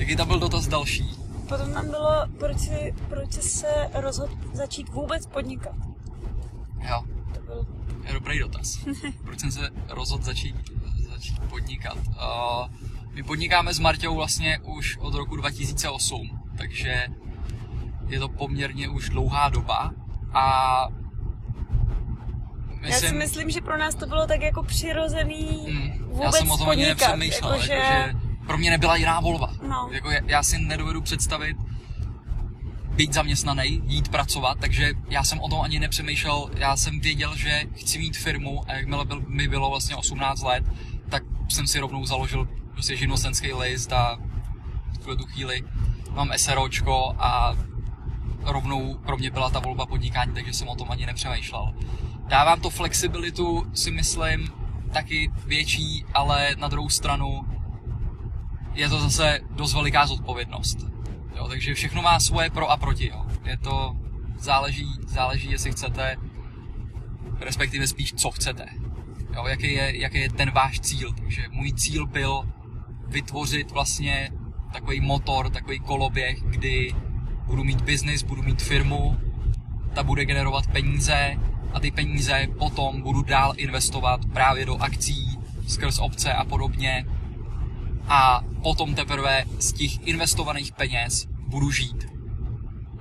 Jaký tam byl dotaz další? Potom tam bylo, proč, si, proč jsi se rozhodl začít vůbec podnikat. Jo, To byl je dobrý dotaz. Proč jsem se rozhodl začít, začít podnikat? Uh, my podnikáme s Marťou vlastně už od roku 2008, takže je to poměrně už dlouhá doba a Já si myslím, že pro nás to bylo tak jako přirozený Mm, vůbec já jsem o tom ani nepřemýšlel, jakože, jakože pro mě nebyla jiná volba. No. Jako já, si nedovedu představit být zaměstnaný, jít pracovat, takže já jsem o tom ani nepřemýšlel, já jsem věděl, že chci mít firmu a jakmile byl, mi bylo vlastně 18 let, tak jsem si rovnou založil prostě živnostenský list a v tu chvíli mám SROčko a rovnou pro mě byla ta volba podnikání, takže jsem o tom ani nepřemýšlel. Dávám to flexibilitu, si myslím, taky větší, ale na druhou stranu je to zase dost veliká zodpovědnost. Jo, takže všechno má svoje pro a proti. Jo. Je to, záleží, záleží, jestli chcete, respektive spíš, co chcete. Jo, jaký, je, jaký je ten váš cíl. Takže můj cíl byl vytvořit vlastně takový motor, takový koloběh, kdy budu mít biznis, budu mít firmu, ta bude generovat peníze a ty peníze potom budu dál investovat právě do akcí skrz obce a podobně a potom teprve z těch investovaných peněz budu žít.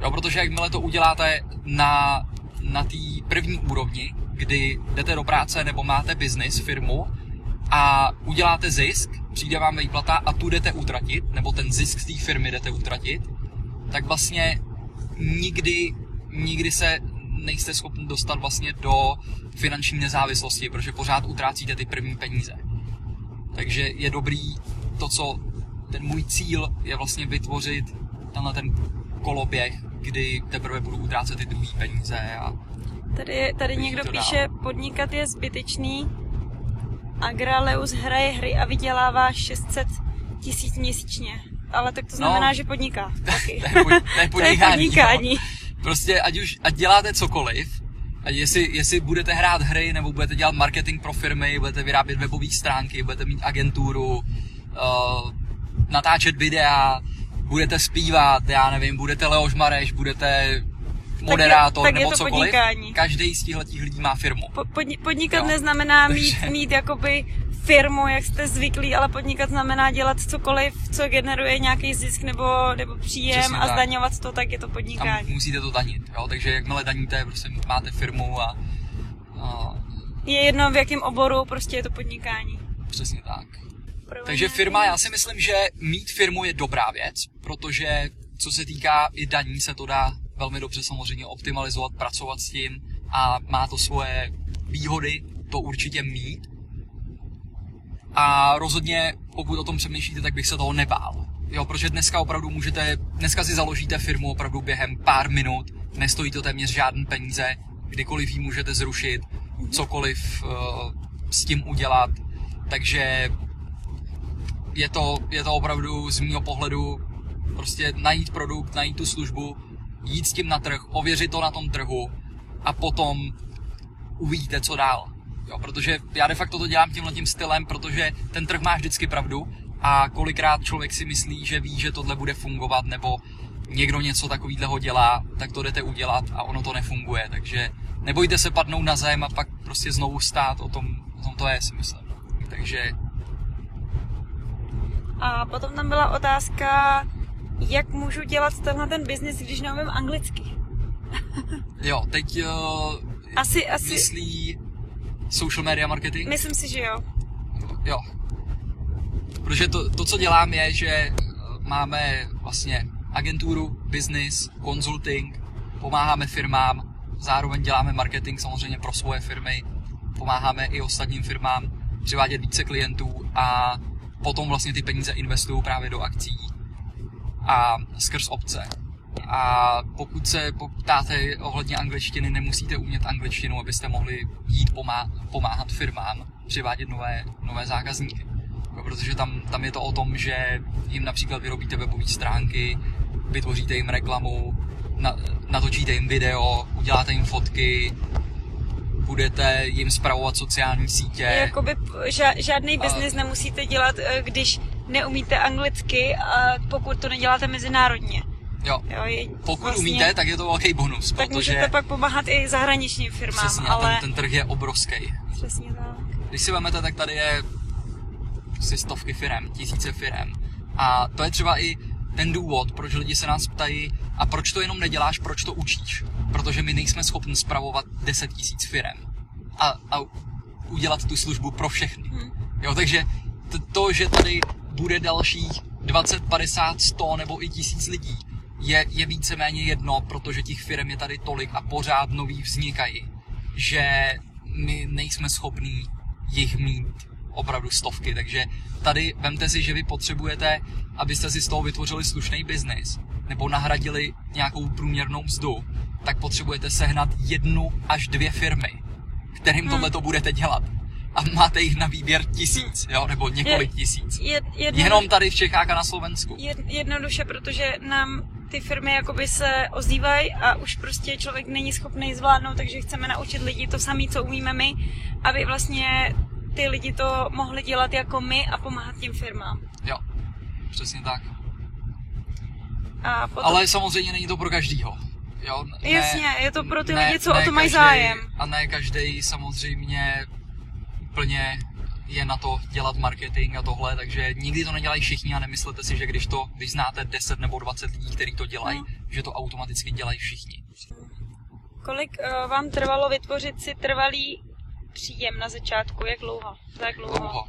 Jo, protože jakmile to uděláte na, na té první úrovni, kdy jdete do práce nebo máte biznis, firmu a uděláte zisk, přijde vám výplata a tu jdete utratit, nebo ten zisk z té firmy jdete utratit, tak vlastně nikdy, nikdy se nejste schopni dostat vlastně do finanční nezávislosti, protože pořád utrácíte ty první peníze. Takže je dobrý to, co ten můj cíl je vlastně vytvořit tenhle ten koloběh, kdy teprve budu utrácet ty druhé peníze a Tady, tady někdo píše, podnikat je zbytečný. Agraleus hraje hry a vydělává 600 tisíc měsíčně. Ale tak to znamená, No. že podniká. Taky. to je, pod, to je to je podnikání. podnikání. No. Prostě ať už ať děláte cokoliv, a jestli, jestli budete hrát hry, nebo budete dělat marketing pro firmy, budete vyrábět webové stránky, budete mít agenturu, uh, natáčet videa, budete zpívat, já nevím, budete Leoš Mareš, budete moderátor tak je nebo to cokoliv. podnikání. Každý z těchto lidí má firmu. Po, podni- podnikat Jo. neznamená mít, Takže- mít jakoby firmu, jak jste zvyklí, ale podnikat znamená dělat cokoliv, co generuje nějaký zisk nebo, nebo příjem Přesně a tak. zdaňovat to, tak je to A podnikání. musíte to danit, jo? takže jakmile daníte, prostě máte firmu a, a Je jedno v jakém oboru, prostě je to podnikání. přesně tak. Takže firma, já si myslím, že mít firmu je dobrá věc, protože co se týká i daní, se to dá velmi dobře samozřejmě optimalizovat, pracovat s tím a má to svoje výhody to určitě mít. A rozhodně, pokud o tom přemýšlíte, tak bych se toho nebál. Jo, protože dneska opravdu můžete, dneska si založíte firmu opravdu během pár minut, nestojí to téměř žádný peníze, kdykoliv ji můžete zrušit, cokoliv uh, s tím udělat. Takže je to, je to opravdu z mého pohledu prostě najít produkt, najít tu službu, jít s tím na trh, ověřit to na tom trhu a potom uvidíte, co dál. Jo, protože já de facto to dělám tímhle tím stylem, protože ten trh má vždycky pravdu a kolikrát člověk si myslí, že ví, že tohle bude fungovat, nebo někdo něco takového dělá, tak to jdete udělat a ono to nefunguje. Takže nebojte se padnout na zem a pak prostě znovu stát, o tom, o tom to je, si myslím. Takže A potom tam byla otázka, jak můžu dělat tenhle ten biznis, když neumím anglicky. jo, teď uh, Asi, asi, myslí social media marketing? myslím si, že jo. Jo. Protože to, to, co dělám, je, že eh, máme vlastně agenturu, business, consulting, pomáháme firmám, zároveň děláme marketing samozřejmě pro svoje firmy, pomáháme i ostatním firmám přivádět více klientů a potom vlastně ty peníze investují právě do akcí a skrz obce. A pokud se poptáte ohledně angličtiny, nemusíte umět angličtinu, abyste mohli jít pomá- pomáhat firmám, přivádět nové, nové zákazníky. Protože tam, tam je to o tom, že jim například vyrobíte webové stránky, vytvoříte jim reklamu, na, natočíte jim video, uděláte jim fotky, budete jim spravovat sociální sítě. Jakoby ža- žádný biznis nemusíte dělat, eh, když neumíte anglicky, a pokud to neděláte mezinárodně. Jo. Jo, je Pokud vlastně, umíte, tak je to velký bonus, tak protože můžete pak pomáhat i zahraničním firmám, přesně, ale... ten, ten trh je obrovský. Přesně tak. Když si vezmete, tak tady je si stovky firem, tisíce firem. A to je třeba i ten důvod, proč lidi se nás ptají, a proč to jenom neděláš, proč to učíš. Protože my nejsme schopni spravovat 10 tisíc firem a, a udělat tu službu pro všechny. Hmm. Jo, takže to, to, že tady bude dalších 20, 50, 100 nebo i tisíc lidí, je, je víceméně jedno, protože těch firm je tady tolik a pořád nový vznikají, že my nejsme schopní jich mít opravdu stovky, takže tady vemte si, že vy potřebujete, abyste si z toho vytvořili slušný biznis, nebo nahradili nějakou průměrnou mzdu, tak potřebujete sehnat jednu až dvě firmy, kterým Hmm. tohle to budete dělat. A máte jich na výběr tisíc, jo, nebo několik tisíc. Je, jedno, Jenom tady v Čechách a na Slovensku. jed, jednoduše, protože nám ty firmy jakoby se ozývají a už prostě člověk není schopný zvládnout, takže chceme naučit lidi to samé, co umíme my, aby vlastně ty lidi to mohli dělat jako my a pomáhat těm firmám. Jo, přesně tak. A potom, Ale samozřejmě není to pro každýho. Jo, ne, Jasně, je to pro ty lidi, co o to mají každej- zájem. A ne každý samozřejmě úplně je na to dělat marketing a tohle, takže nikdy to nedělají všichni a nemyslete si, že když to, když znáte 10 nebo 20 lidí, kteří to dělají, No. že to automaticky dělají všichni. kolik uh, vám trvalo vytvořit si trvalý příjem na začátku? Jak dlouho? Za jak dlouho? Dlouho.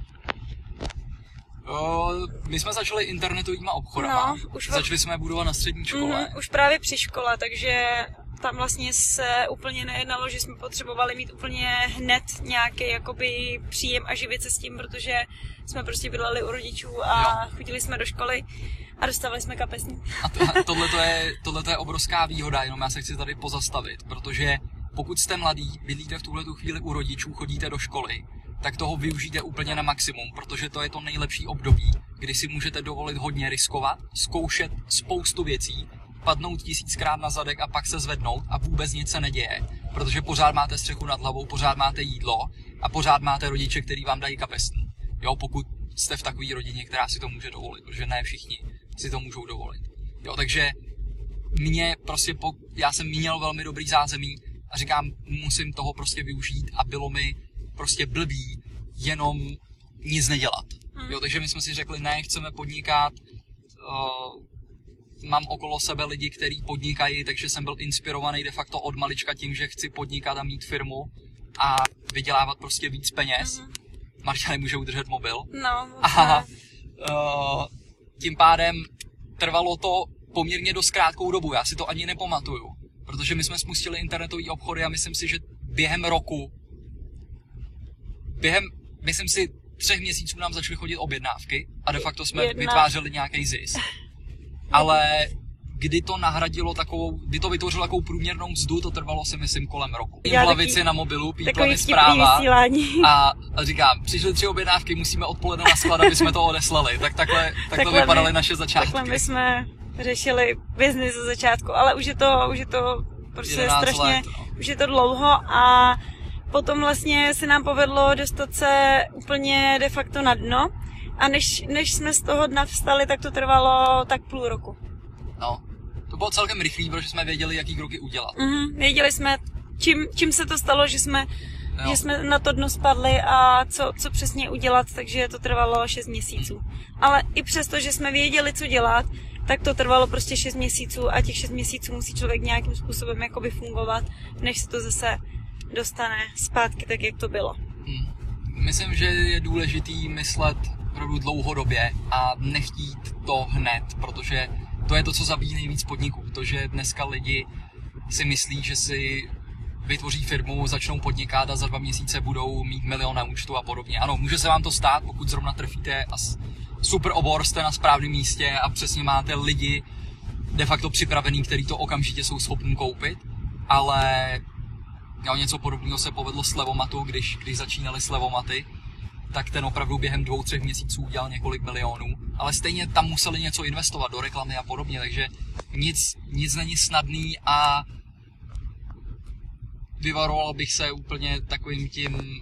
My jsme začali internetovýma obchodama. No, už Začali jsme budovat na střední škole. Mhm, už právě při škole, takže tam vlastně se úplně nejednalo, že jsme potřebovali mít úplně hned nějaký jakoby příjem a živit se s tím, protože jsme prostě bydleli u rodičů a chodili jsme do školy a dostávali jsme kapesní. A to, tohle to je, tohleto je obrovská výhoda, jenom já se chci tady pozastavit, protože pokud jste mladý, bydlíte v tuhle chvíli u rodičů, chodíte do školy, tak toho využijte úplně na maximum, protože to je to nejlepší období, kdy si můžete dovolit hodně riskovat, zkoušet spoustu věcí, padnout tisíckrát na zadek a pak se zvednout a vůbec nic se neděje, protože pořád máte střechu nad hlavou, pořád máte jídlo a pořád máte rodiče, který vám dají kapesní. Jo, pokud jste v takové rodině, která si to může dovolit, protože ne všichni si to můžou dovolit. Jo, takže mě prostě, po, já jsem měl velmi dobrý zázemí a říkám, musím toho prostě využít a bylo mi prostě blbý jenom nic nedělat. Hmm. Jo, takže my jsme si řekli, ne, chceme podnikat, uh, mám okolo sebe lidi, kteří podnikají, takže jsem byl inspirovaný de facto od malička tím, že chci podnikat a mít firmu a vydělávat prostě víc peněz. Mhm. Marta nemůže udržet mobil. No, A uh, tím pádem trvalo to poměrně dost krátkou dobu, já si to ani nepamatuju, protože my jsme spustili internetové obchody a myslím si, že během roku, během, myslím si, třech měsíců nám začaly chodit objednávky a de facto jsme Jedna- vytvářeli nějaký zisk. Ale kdy to nahradilo takovou, kdy to vytvořilo takovou průměrnou mzdu, to trvalo si myslím kolem roku. Já v taky- na mobilu, pípla takový mi vtipný zpráva vysílání. a říkám, přišly tři objednávky, musíme odpoledne na sklad, aby jsme to odeslali. Tak takhle, tak to Takhle vypadaly my- naše začátky. Takhle my jsme řešili biznis ze začátku, ale už je to, už je to prostě 11 strašně, let, no. už je to dlouho a potom vlastně se nám povedlo dostat se úplně de facto na dno a než, než jsme z toho dna vstali, tak to trvalo tak půl roku. No, to bylo celkem rychlý, protože jsme věděli, jaký kroky udělat. Mhm, věděli jsme, čím, čím se to stalo, že jsme, Jo. že jsme na to dno spadli a co, co přesně udělat, takže to trvalo 6 měsíců. Ale i přesto, že jsme věděli, co dělat, tak to trvalo prostě 6 měsíců a těch 6 měsíců musí člověk nějakým způsobem jakoby fungovat, než se to zase dostane zpátky tak, jak to bylo. Hm. Myslím, že je důležitý myslet opravdu dlouhodobě a nechtít to hned, protože to je to, co zabíjí nejvíc podniků. To, že dneska lidi si myslí, že si vytvoří firmu, začnou podnikat a za dva měsíce budou mít milion na účtu a podobně. Ano, může se vám to stát, pokud zrovna trefíte a super obor, jste na správném místě a přesně máte lidi de facto připravený, který to okamžitě jsou schopni koupit, ale jo, něco podobného se povedlo s Levomatu, když, když začínali s Levomaty, tak ten opravdu během dvou, třech měsíců udělal několik milionů, ale stejně tam museli něco investovat do reklamy a podobně, takže nic, nic není snadný a vyvaroval bych se úplně takovým tím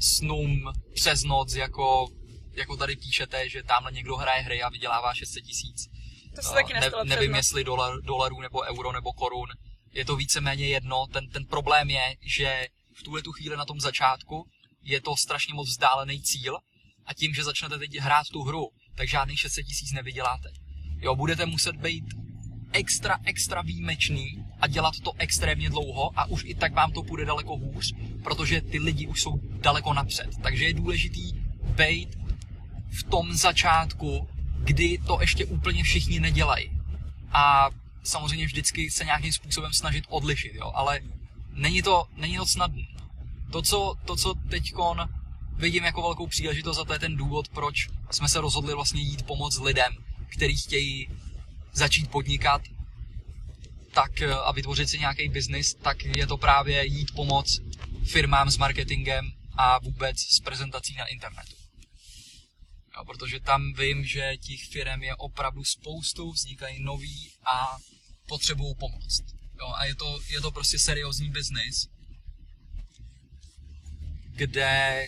snům přes noc, jako jako tady píšete, že tamhle někdo hraje hry a vydělává 600 tisíc. To se No, taky ne, nestalo přes nevím, noc. jestli dolar, dolarů nebo euro nebo korun. Je to víceméně jedno. Ten, ten problém je, že v tuhle tu chvíli na tom začátku je to strašně moc vzdálený cíl a tím, že začnete teď hrát tu hru, tak žádných 600 tisíc nevyděláte. Jo, budete muset být extra, extra výjimečný a dělat to extrémně dlouho a už i tak vám to půjde daleko hůř, protože ty lidi už jsou daleko napřed. Takže je důležitý být v tom začátku, kdy to ještě úplně všichni nedělají. A samozřejmě vždycky se nějakým způsobem snažit odlišit, jo, ale není to, není to snadné. To, co, to, co teďkon vidím jako velkou příležitost a to je ten důvod, proč jsme se rozhodli vlastně jít pomoct lidem, kteří chtějí začít podnikat tak eh, a vytvořit si nějaký biznis, tak je to právě jít pomoc firmám s marketingem a vůbec s prezentací na internetu. Jo, protože tam vím, že těch firm je opravdu spoustu, vznikají noví a potřebují pomoc. Jo, a je to, je to prostě seriózní biznis, kde,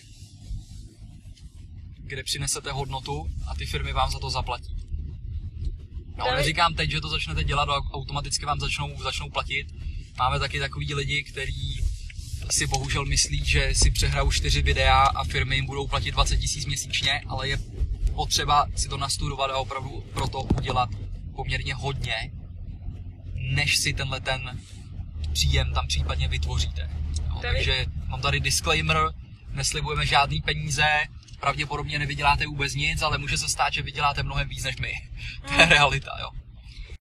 kde přinesete hodnotu a ty firmy vám za to zaplatí. No, neříkám teď, že to začnete dělat a automaticky vám začnou, začnou platit. Máme taky takový lidi, kteří si bohužel myslí, že si přehrajou čtyři videa a firmy jim budou platit 20 tisíc měsíčně, ale je potřeba si to nastudovat a opravdu pro to udělat poměrně hodně, než si tenhle ten příjem tam případně vytvoříte. No, David- takže mám tady disclaimer, neslibujeme žádný peníze, pravděpodobně nevyděláte vůbec nic, ale může se stát, že vyděláte mnohem víc než my. To je realita, jo.